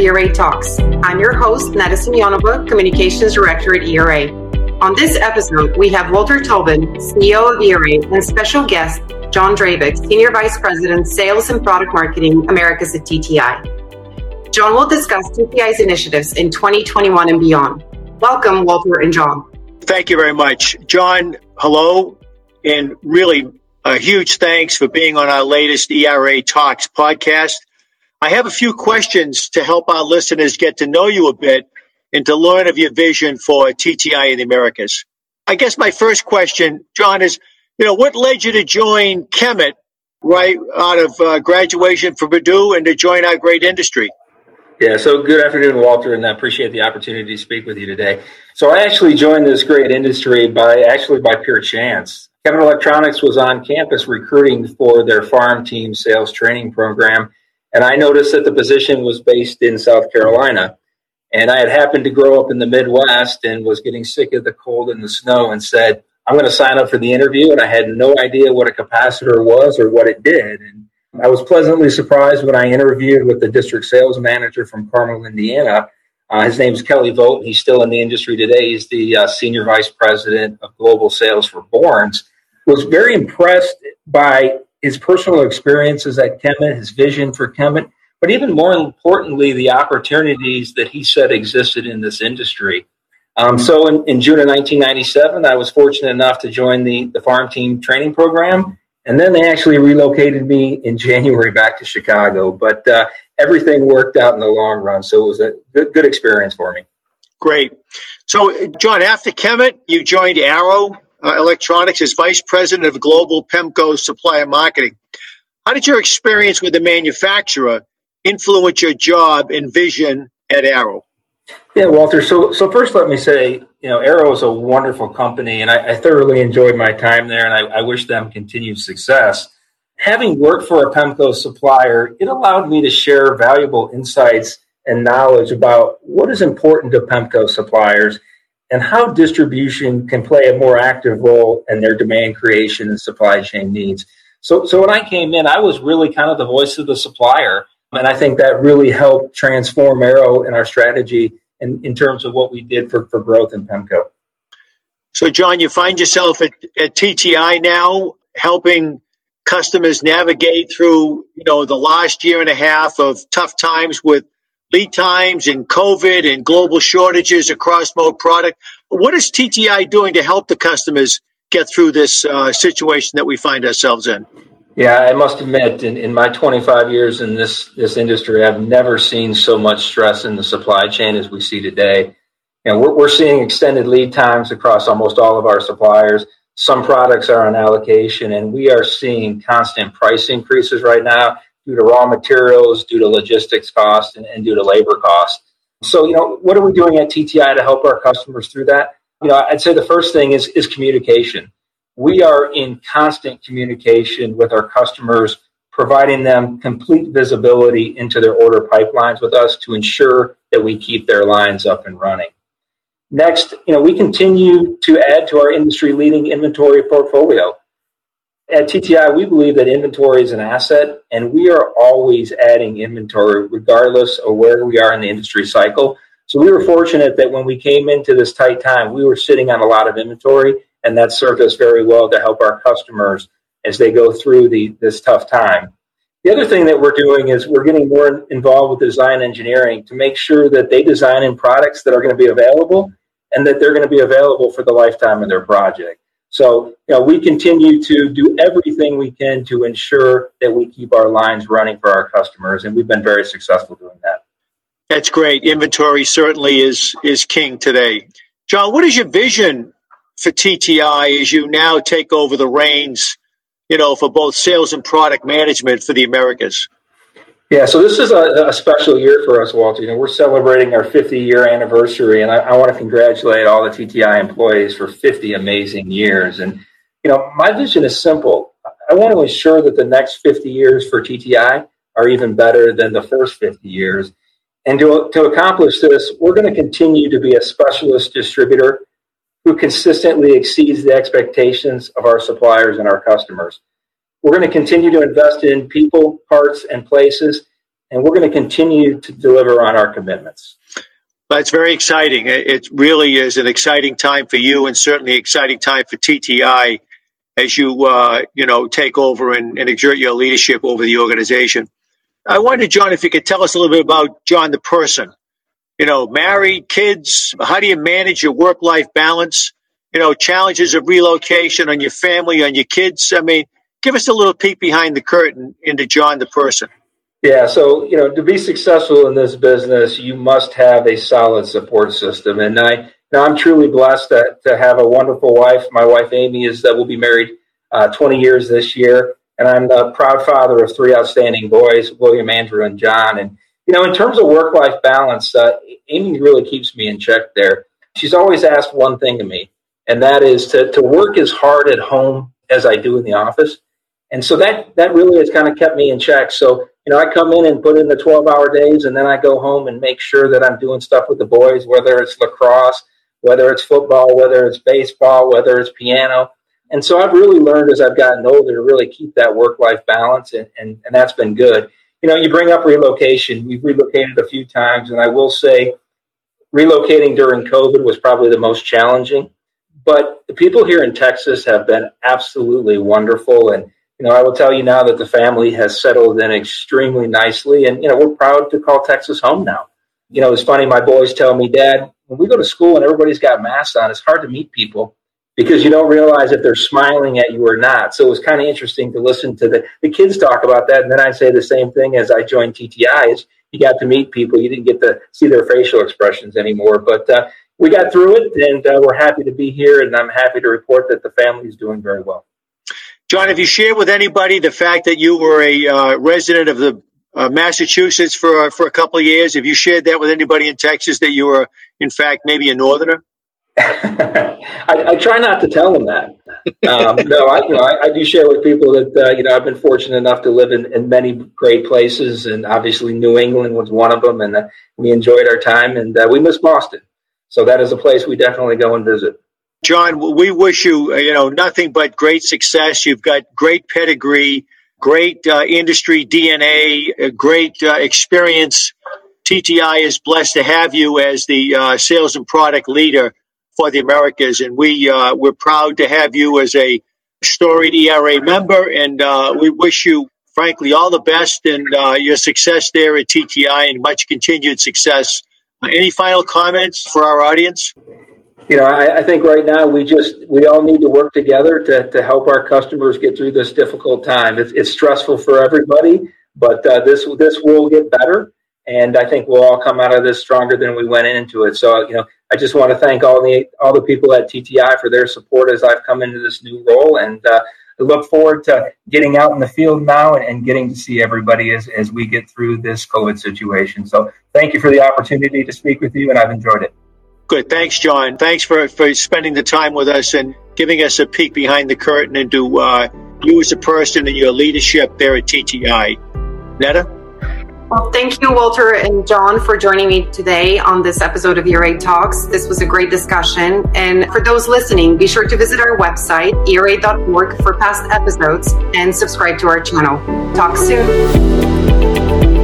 ERA Talks. I'm your host, Nada Simeonova, Communications Director at ERA. On this episode, we have Walter Tobin, CEO of ERA, and special guest, John Drabik, Senior Vice President, Sales and Product Marketing, Americas at TTI. John will discuss TTI's initiatives in 2021 and beyond. Welcome, Walter and John. Thank you very much. John, hello, and really a huge thanks for being on our latest ERA Talks podcast. I have a few questions to help our listeners get to know you a bit and to learn of your vision for TTI in the Americas. I guess my first question, John, is, you know, what led you to join Kemet right out of uh, graduation from Purdue and to join our great industry? Yeah, so good afternoon, Walter, and I appreciate the opportunity to speak with you today. So I actually joined this great industry by actually by pure chance. Kemet Electronics was on campus recruiting for their farm team sales training program, and I noticed that the position was based in South Carolina. And I had happened to grow up in the Midwest and was getting sick of the cold and the snow and said, I'm going to sign up for the interview. And I had no idea what a capacitor was or what it did. And I was pleasantly surprised when I interviewed with the district sales manager from Carmel, Indiana. Uh, his name is Kelly Vogt. He's still in the industry today. He's the uh, senior vice president of global sales for Bourns. Was very impressed by his personal experiences at Kemet, his vision for Kemet, but even more importantly, the opportunities that he said existed in this industry. Um, so in, in, June of 1997, I was fortunate enough to join the, the farm team training program. And then they actually relocated me in January back to Chicago. But uh, everything worked out in the long run. So it was a good, good experience for me. Great. So, John, after Kemet, you joined Arrow Uh, Electronics as Vice President of Global PEMCO Supplier Marketing. How did your experience with the manufacturer influence your job and vision at Arrow? Yeah, Walter. So, so first, let me say, you know, Arrow is a wonderful company, and I, I thoroughly enjoyed my time there, and I, I, wish them continued success. Having worked for a PEMCO supplier, it allowed me to share valuable insights and knowledge about what is important to PEMCO suppliers and how distribution can play a more active role in their demand creation and supply chain needs. So, so when I came in, I was really kind of the voice of the supplier and I think that really helped transform Arrow in our strategy in, in terms of what we did for, for growth in PEMCO. So, John, you find yourself at, at TTI now helping customers navigate through, you know, the last year and a half of tough times with lead times and COVID and global shortages across most product. What is TTI doing to help the customers get through this uh, situation that we find ourselves in? Yeah, I must admit, in, in my 25 years in this this industry, I've never seen so much stress in the supply chain as we see today. And we're, we're seeing extended lead times across almost all of our suppliers. Some products are on allocation, and we are seeing constant price increases right now due to raw materials, due to logistics costs, and, and due to labor costs. So, you know, what are we doing at TTI to help our customers through that? You know, I'd say the first thing is is communication we are in constant communication with our customers, providing them complete visibility into their order pipelines with us to ensure that we keep their lines up and running. Next, you know, we continue to add to our industry leading inventory portfolio. At TTI, we believe that inventory is an asset and we are always adding inventory regardless of where we are in the industry cycle. So we were fortunate that when we came into this tight time, we were sitting on a lot of inventory and that served us very well to help our customers as they go through the, this tough time. The other thing that we're doing is we're getting more involved with design engineering to make sure that they design in products that are going to be available and that they're going to be available for the lifetime of their project. So, you know, we continue to do everything we can to ensure that we keep our lines running for our customers, and we've been very successful doing that. That's great. Inventory certainly is is king today. John, what is your vision for TTI as you now take over the reins, you know, for both sales and product management for the Americas? Yeah, so this is a, a, special year for us, Walter. You know, we're celebrating our 50 year anniversary, and I, I want to congratulate all the TTI employees for 50 amazing years. And, you know, my vision is simple. I want to ensure that the next 50 years for TTI are even better than the first 50 years. And to, to accomplish this, we're going to continue to be a specialist distributor who consistently exceeds the expectations of our suppliers and our customers. We're going to continue to invest in people, parts, and places and we're going to continue to deliver on our commitments. That's very exciting. It really is an exciting time for you, and certainly exciting time for TTI as you uh, you know take over and, and, exert your leadership over the organization. I wondered, John, if you could tell us a little bit about John the person. You know, married, kids. How do you manage your work life balance? You know, challenges of relocation on your family, on your kids. I mean, give us a little peek behind the curtain into John the person. Yeah, so you know, to be successful in this business, you must have a solid support system, and I now I'm truly blessed to, to have a wonderful wife. My wife Amy is that will be married uh, 20 years this year, and I'm the proud father of three outstanding boys, William, Andrew, and John. And you know, in terms of work life balance, uh, Amy really keeps me in check there. She's always asked one thing of me, and that is to to work as hard at home as I do in the office. And so that that really has kind of kept me in check. So you know, I come in and put in the 12 hour days and then I go home and make sure that I'm doing stuff with the boys, whether it's lacrosse, whether it's football, whether it's baseball, whether it's piano. And so I've really learned as I've gotten older to really keep that work life balance, and, and, and that's been good. You know, you bring up relocation. We've relocated a few times, and I will say relocating during COVID was probably the most challenging. But the people here in Texas have been absolutely wonderful. And you know, I will tell you now that the family has settled in extremely nicely, and you know, we're proud to call Texas home now. You know, it's funny. My boys tell me, Dad, when we go to school and everybody's got masks on, it's hard to meet people because you don't realize if they're smiling at you or not. So it was kind of interesting to listen to the, the kids talk about that, and then I say the same thing as I joined TTI. Is you got to meet people, you didn't get to see their facial expressions anymore, but. Uh, we got through it, and uh, we're happy to be here. And I'm happy to report that the family is doing very well. John, have you shared with anybody the fact that you were a uh, resident of the uh, Massachusetts for uh, for a couple of years? Have you shared that with anybody in Texas that you were, in fact, maybe a northerner? I, I, try not to tell them that. Um, no, I, you know, I, I, do share with people that uh, you know I've been fortunate enough to live in, in, many great places, and obviously New England was one of them, and uh, we enjoyed our time, and uh, we miss Boston. So that is a place we definitely go and visit. John, we wish you, uh, you know, nothing but great success. You've got great pedigree, great uh, industry DNA, great uh, experience. TTI is blessed to have you as the uh, sales and product leader for the Americas, and we uh, we're proud to have you as a storied ERA member, and uh, we wish you, frankly, all the best and your success there at TTI, and much continued success. Any final comments for our audience? You know, I, I, think right now we just we all need to work together to, to help our customers get through this difficult time. It's, it's stressful for everybody, but uh, this this will get better, and I think we'll all come out of this stronger than we went into it. So, you know, I just want to thank all the all the people at TTI for their support as I've come into this new role, and uh, I look forward to getting out in the field now and, and getting to see everybody as as we get through this COVID situation. So, thank you for the opportunity to speak with you, and I've enjoyed it. Good. Thanks, John. Thanks for, for spending the time with us and giving us a peek behind the curtain into uh, you as a person and your leadership there at TTI. Netta? Well, thank you, Walter and John, for joining me today on this episode of ERA Talks. This was a great discussion. And for those listening, be sure to visit our website, era.org, for past episodes and subscribe to our channel. Talk soon.